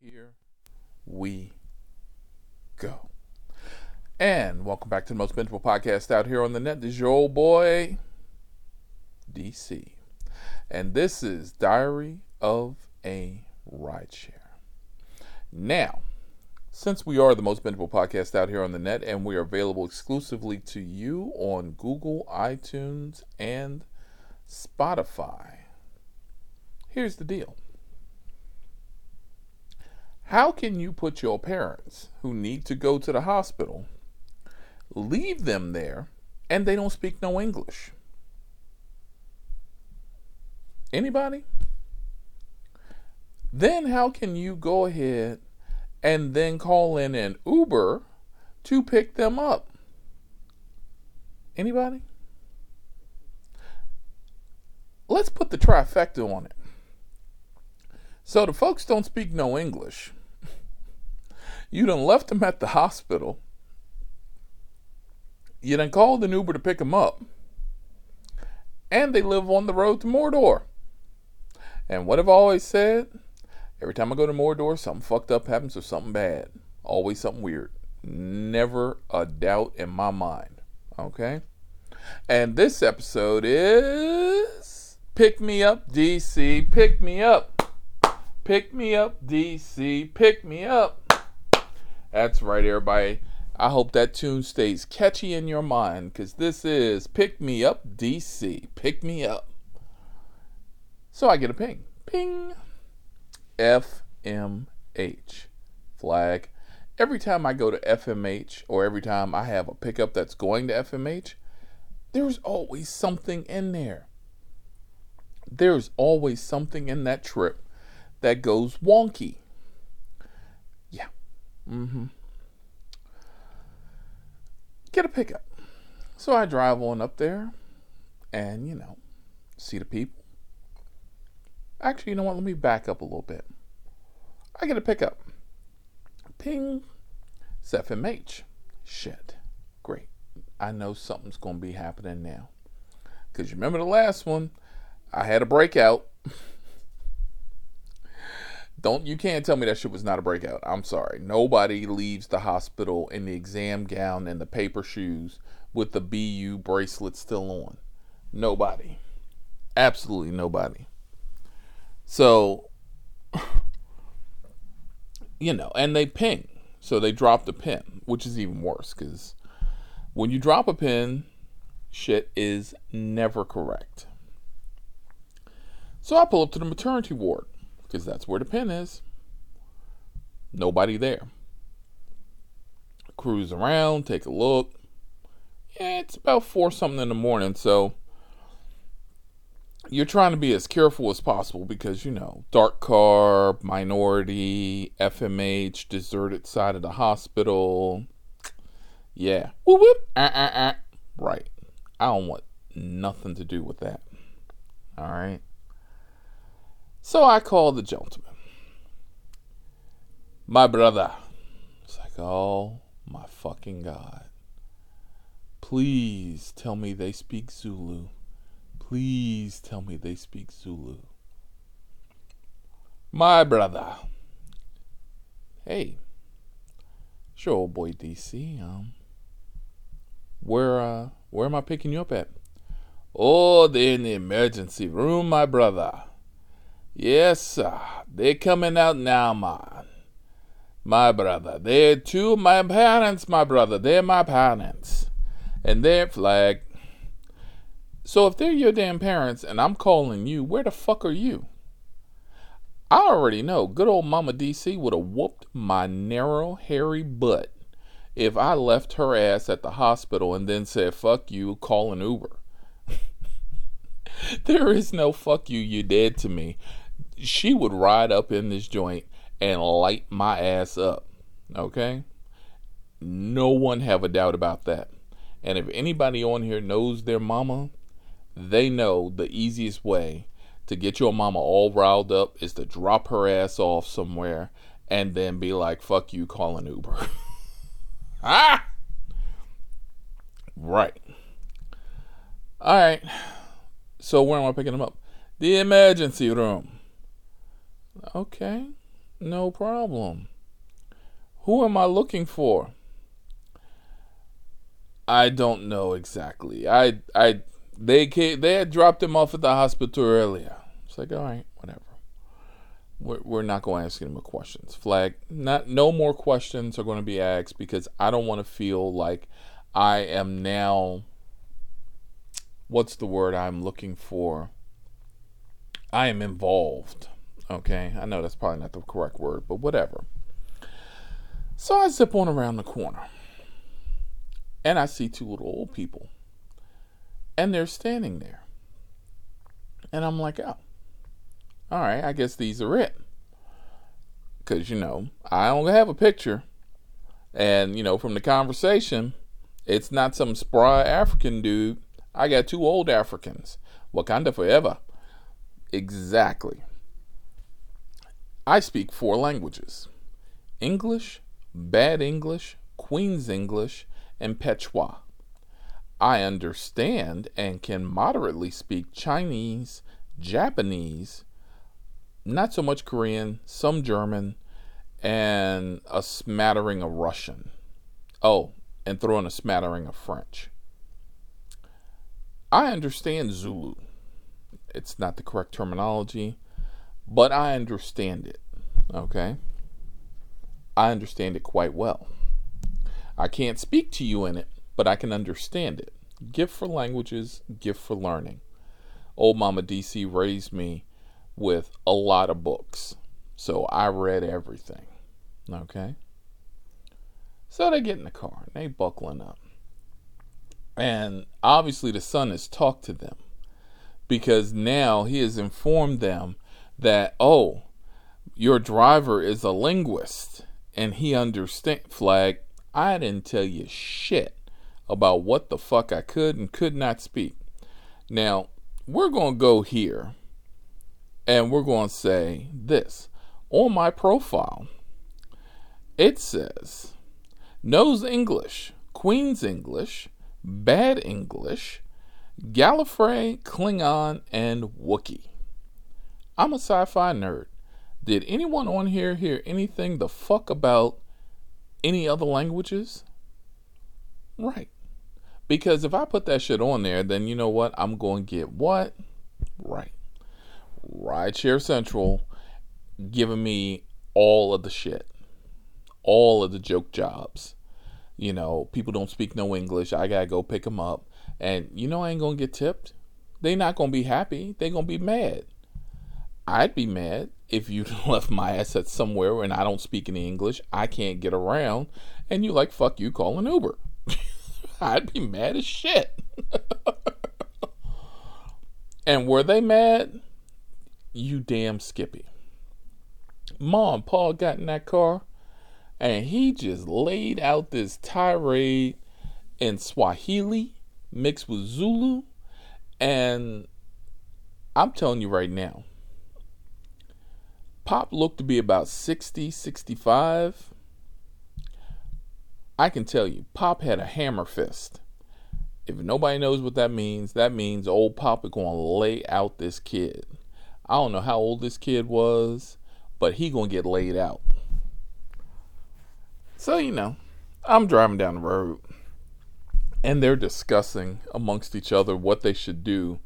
Here we go. And welcome back to the most bingeable podcast out here on the net. This is your old boy, DC. And this is Diary of a Rideshare. Now, since we are the most bingeable podcast out here on the net and we are available exclusively to you on Google, iTunes, and Spotify, here's the deal. How can you put your parents who need to go to the hospital, leave them there, and they don't speak no English? Anybody? Then how can you go ahead and then call in an Uber to pick them up? Anybody? Let's put the trifecta on it. So the folks don't speak no English. You done left him at the hospital. You done called an Uber to pick him up. And they live on the road to Mordor. And what I've always said, every time I go to Mordor, something fucked up happens or something bad. Always something weird. Never a doubt in my mind. Okay? And this episode is Pick Me Up DC. Pick Me Up. Pick Me Up DC. Pick Me Up. That's right, everybody. I hope that tune stays catchy in your mind because this is Pick Me Up DC. Pick Me Up. So I get a ping. Ping. FMH. Flag. Every time I go to FMH or every time I have a pickup that's going to FMH, there's always something in there. There's always something in that trip that goes wonky. Mm-hmm. Get a pickup. So I drive on up there and, you know, see the people. Actually, you know what? Let me back up a little bit. I get a pickup. Ping. It's FMH. Shit. Great. I know something's going to be happening now. Because you remember the last one? I had a breakout. Don't you can't tell me that shit was not a breakout. I'm sorry. Nobody leaves the hospital in the exam gown and the paper shoes with the BU bracelet still on. Nobody. Absolutely nobody. So you know, and they ping. So they drop the pin, which is even worse cuz when you drop a pin, shit is never correct. So I pull up to the maternity ward because that's where the pen is. Nobody there. Cruise around, take a look. Yeah, it's about four something in the morning, so you're trying to be as careful as possible because you know dark car, minority, FMH, deserted side of the hospital. Yeah, whoop whoop, uh, uh, uh. right. I don't want nothing to do with that. All right. So I called the gentleman. My brother. It's like, oh my fucking God. Please tell me they speak Zulu. Please tell me they speak Zulu. My brother. Hey. Sure, old boy DC. Um, where uh, where am I picking you up at? Oh, they're in the emergency room, my brother. Yes, sir. They're coming out now, man. My brother. They're two my parents, my brother. They're my parents. And they're flag. So if they're your damn parents and I'm calling you, where the fuck are you? I already know good old Mama DC would have whooped my narrow, hairy butt if I left her ass at the hospital and then said, fuck you, call an Uber. there is no fuck you, you dead to me she would ride up in this joint and light my ass up. Okay? No one have a doubt about that. And if anybody on here knows their mama, they know the easiest way to get your mama all riled up is to drop her ass off somewhere and then be like, fuck you, call an Uber. ah! Right. All right. So where am I picking them up? The emergency room. Okay. No problem. Who am I looking for? I don't know exactly. I I they came, they had dropped him off at the hospital earlier. It's like, all right, whatever. We're, we're not going to ask any more questions. Flag. Not no more questions are going to be asked because I don't want to feel like I am now. What's the word I'm looking for? I am involved. Okay, I know that's probably not the correct word, but whatever. So I zip on around the corner and I see two little old people and they're standing there. And I'm like, oh, all right, I guess these are it. Because, you know, I only have a picture. And, you know, from the conversation, it's not some spry African dude. I got two old Africans. Wakanda forever. Exactly. I speak four languages English, Bad English, Queen's English, and Patois. I understand and can moderately speak Chinese, Japanese, not so much Korean, some German, and a smattering of Russian. Oh, and throw in a smattering of French. I understand Zulu. It's not the correct terminology, but I understand it. Okay? I understand it quite well. I can't speak to you in it, but I can understand it. Gift for languages, gift for learning. Old Mama DC raised me with a lot of books, so I read everything. Okay? So they get in the car and they buckling up. And obviously the son has talked to them because now he has informed them that, oh, your driver is a linguist and he understand flag. I didn't tell you shit about what the fuck I could and could not speak. Now, we're going to go here and we're going to say this. On my profile, it says knows English, Queen's English, Bad English, Gallifrey, Klingon, and Wookiee. I'm a sci fi nerd. Did anyone on here hear anything the fuck about any other languages? Right. Because if I put that shit on there, then you know what? I'm going to get what? Right. Rideshare Central giving me all of the shit, all of the joke jobs. You know, people don't speak no English. I got to go pick them up. And you know, I ain't going to get tipped. They not going to be happy. they going to be mad. I'd be mad if you left my assets somewhere and I don't speak any English. I can't get around. And you like, fuck you, call an Uber. I'd be mad as shit. and were they mad? You damn Skippy. Mom, Paul got in that car and he just laid out this tirade in Swahili mixed with Zulu. And I'm telling you right now, Pop looked to be about 60, 65. I can tell you, Pop had a hammer fist. If nobody knows what that means, that means old Pop is going to lay out this kid. I don't know how old this kid was, but he going to get laid out. So, you know, I'm driving down the road and they're discussing amongst each other what they should do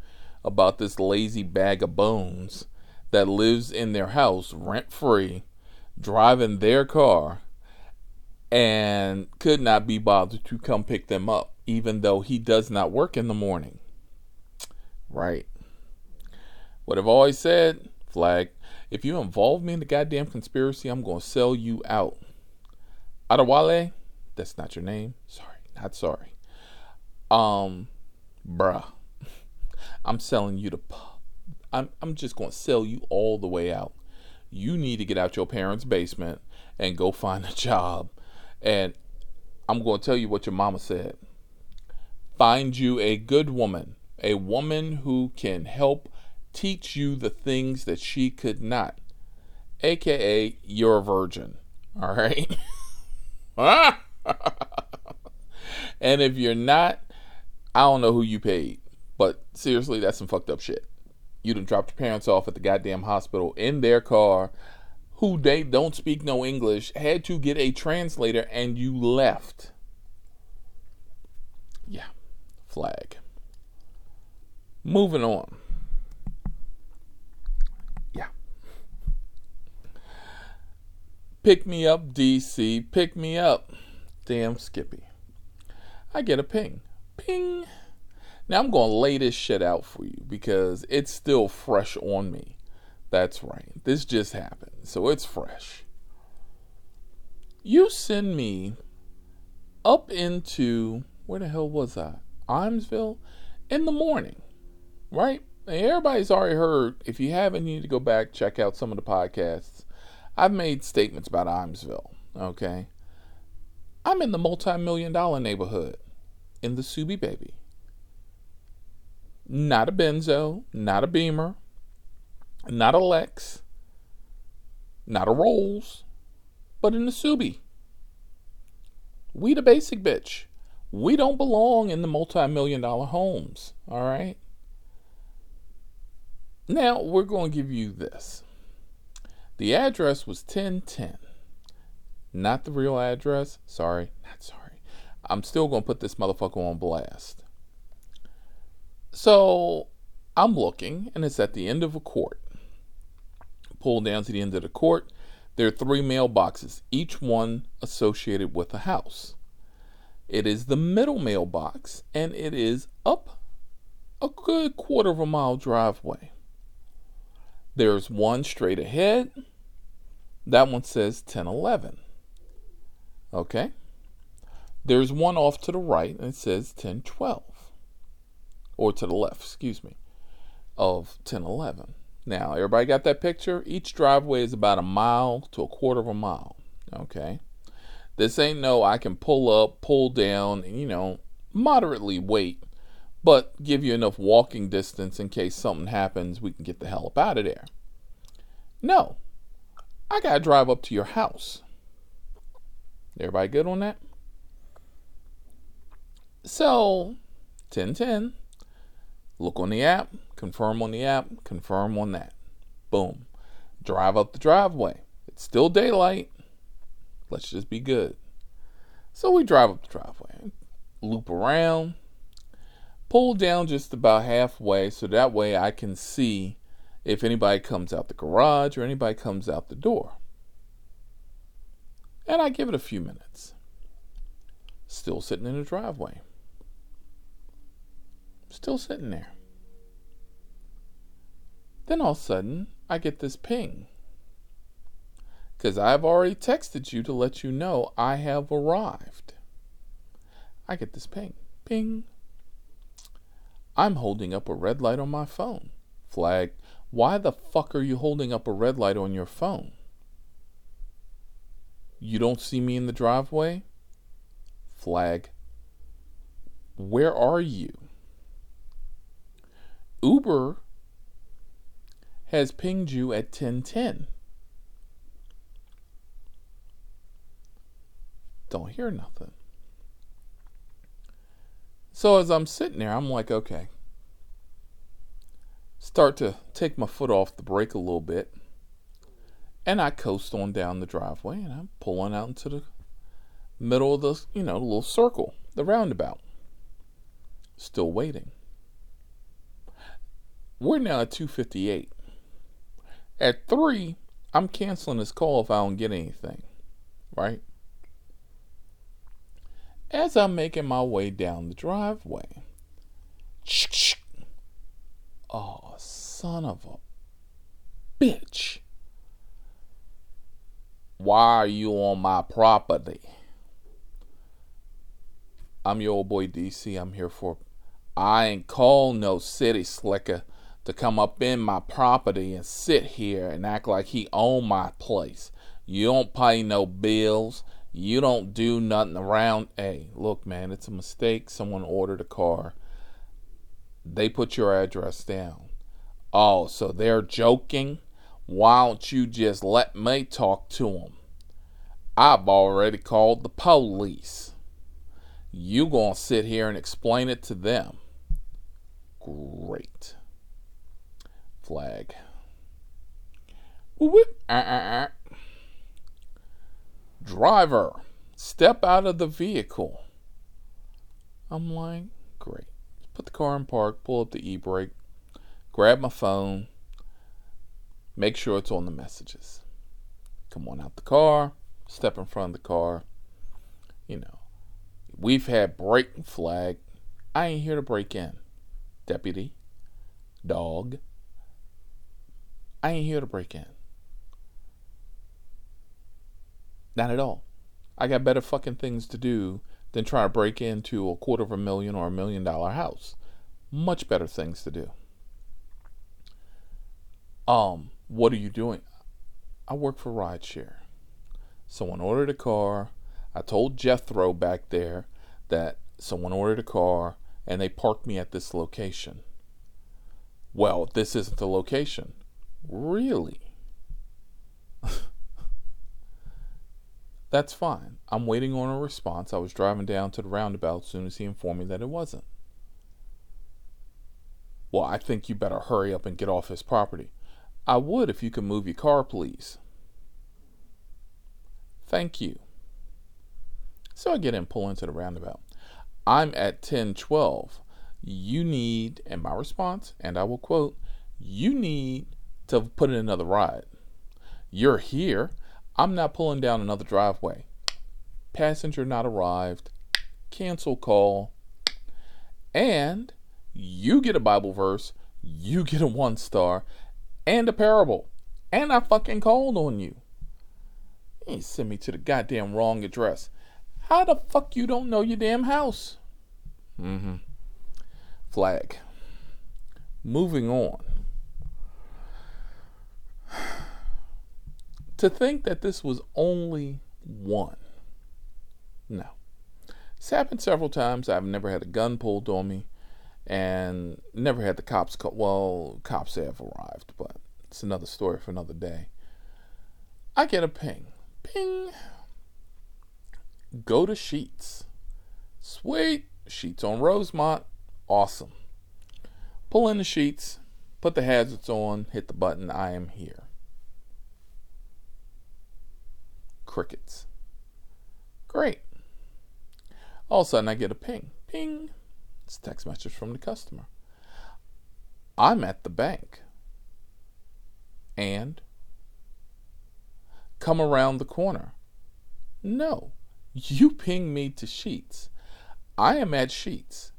about this lazy bag of bones that lives in their house rent free, driving their car and could not be bothered to come pick them up, even though he does not work in the morning. Right. What I've always said, flag, if you involve me in the goddamn conspiracy, I'm going to sell you out. Adewale, that's not your name. Sorry, not sorry. Um, bruh, I'm selling you the. I'm I'm just going to sell you all the way out. You need to get out your parents' basement and go find a job and I'm going to tell you what your mama said. Find you a good woman, a woman who can help teach you the things that she could not. AKA, you're a virgin. All right? and if you're not, I don't know who you paid. But seriously, that's some fucked up shit. You done dropped your parents off at the goddamn hospital in their car who they don't speak no English had to get a translator and you left. Yeah, flag. Moving on. Yeah. Pick me up, DC. Pick me up. Damn Skippy. I get a ping. Ping. Now I'm going to lay this shit out for you because it's still fresh on me. That's right. This just happened. So it's fresh. You send me up into where the hell was I? Ijamsville in the morning, right? everybody's already heard. If you haven't, you need to go back check out some of the podcasts. I've made statements about Ijamsville. Okay, I'm in the multi-million dollar neighborhood in the Subi Baby. Not a Benzo, not a Beamer, not a Lex, not a Rolls, but in the Subi. We the basic bitch. We don't belong in the multi million dollar homes, all right? Now, we're going to give you this. The address was 1010. Not the real address. Sorry, not sorry. I'm still going to put this motherfucker on blast. So, I'm looking, and it's at the end of a court pull down to the end of the court. There are three mailboxes, each one associated with a house. It is the middle mailbox, and it is up a good quarter of a mile driveway. There's one straight ahead. That one says 1011. Okay? There's one off to the right, and it says 1012. Or to the left, excuse me, of 1011. Now, everybody got that picture? Each driveway is about a mile to a quarter of a mile. Okay. This ain't no I can pull up, pull down, and, you know, moderately wait, but give you enough walking distance in case something happens, we can get the hell up out of there. No. I got to drive up to your house. Everybody good on that? So, 1010. Look on the app, confirm on the app, confirm on that. Boom. Drive up the driveway. It's still daylight. Let's just be good. So we drive up the driveway, loop around, pull down just about halfway so that way I can see if anybody comes out the garage or anybody comes out the door. And I give it a few minutes. Still sitting in the driveway. Still sitting there. Then all of a sudden, I get this ping. Because I've already texted you to let you know I have arrived. I get this ping. Ping. I'm holding up a red light on my phone. Flag. Why the fuck are you holding up a red light on your phone? You don't see me in the driveway? Flag. Where are you? Uber has pinged you at 1010. Don't hear nothing. So as I'm sitting there, I'm like, okay. Start to take my foot off the brake a little bit. And I coast on down the driveway and I'm pulling out into the middle of the, you know, little circle, the roundabout. Still waiting. We're now at 258. At three, I'm canceling this call if I don't get anything, right? As I'm making my way down the driveway, oh, son of a bitch. Why are you on my property? I'm your old boy DC. I'm here for. I ain't call no city slicker to come up in my property and sit here and act like he owned my place. You don't pay no bills. You don't do nothing around. Hey, look, man, it's a mistake. Someone ordered a car. They put your address down. Oh, so they're joking? Why don't you just let me talk to them? I've already called the police. You gonna sit here and explain it to them? Great flag. Whoop, uh, uh, uh. Driver, step out of the vehicle. I'm like, great. Put the car in park, pull up the e brake, grab my phone, make sure it's on the messages. Come on out the car, step in front of the car. You know, we've had break and flag. I ain't here to break in. Deputy, dog. I ain't here to break in. Not at all. I got better fucking things to do than try to break into a quarter of a million or a million dollar house. Much better things to do. Um, what are you doing? I work for rideshare. Someone ordered a car. I told Jethro back there that someone ordered a car and they parked me at this location. Well, this isn't the location. Really? That's fine. I'm waiting on a response. I was driving down to the roundabout as soon as he informed me that it wasn't. Well, I think you better hurry up and get off his property. I would if you could move your car, please. Thank you. So I get in, pull into the roundabout. I'm at 1012. You need, and my response, and I will quote, you need to put in another ride. You're here. I'm not pulling down another driveway. Passenger not arrived. Cancel call. And you get a Bible verse. You get a one star and a parable. And I fucking called on you. You sent me to the goddamn wrong address. How the fuck you don't know your damn house? Mm-hmm. Flag. Moving on. To think that this was only one. No. It's happened several times. I've never had a gun pulled on me and never had the cops. Well, cops have arrived, but it's another story for another day. I get a ping. Ping. Go to Sheetz Sweet. Sheetz on Rosemont. Awesome. Pull in the Sheetz, put the hazards on, hit the button. I am here. Crickets. Great. All of a sudden, I get a ping. Ping. It's a text message from the customer. I'm at the bank. And come around the corner. No, you ping me to Sheetz. I am at Sheetz.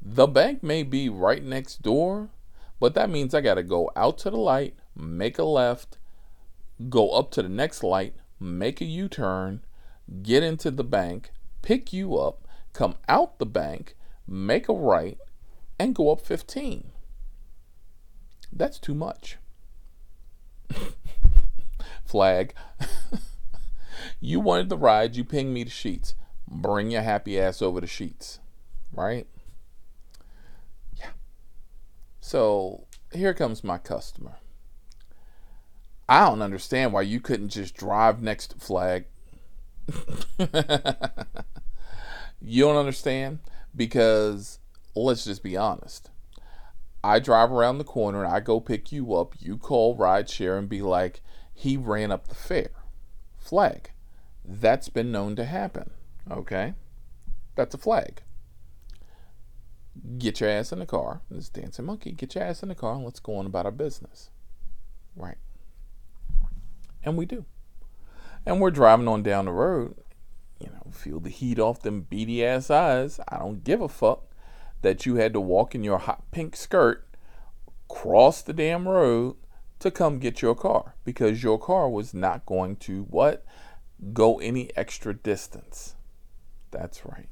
The bank may be right next door, but that means I got to go out to the light, make a left, go up to the next light, make a U turn, get into the bank, pick you up, come out the bank, make a right, and go up 15. That's too much. Flag. you wanted the ride, you ping me to Sheetz. Bring your happy ass over to Sheetz. Right? Yeah. So here comes my customer. I don't understand why you couldn't just drive next Flag. you don't understand? Because let's just be honest. I drive around the corner and I go pick you up. You call rideshare and be like, he ran up the fare. Flag. That's been known to happen. Okay? That's a flag. Get your ass in the car. This dancing monkey. Get your ass in the car and let's go on about our business. Right. And we do. And we're driving on down the road. You know, feel the heat off them beady ass eyes. I don't give a fuck that you had to walk in your hot pink skirt, cross the damn road to come get your car because your car was not going to what? Go any extra distance. That's right.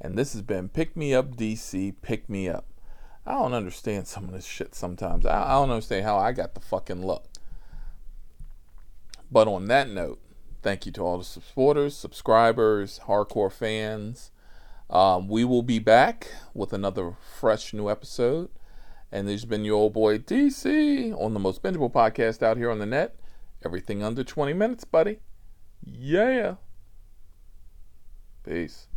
And this has been Pick Me Up DC, Pick Me Up. I don't understand some of this shit sometimes. I, I don't understand how I got the fucking luck. But on that note, thank you to all the supporters, subscribers, hardcore fans. Um, we will be back with another fresh new episode. And there's been your old boy DC on the most bingeable podcast out here on the net. Everything under 20 minutes, buddy. Yeah. Peace.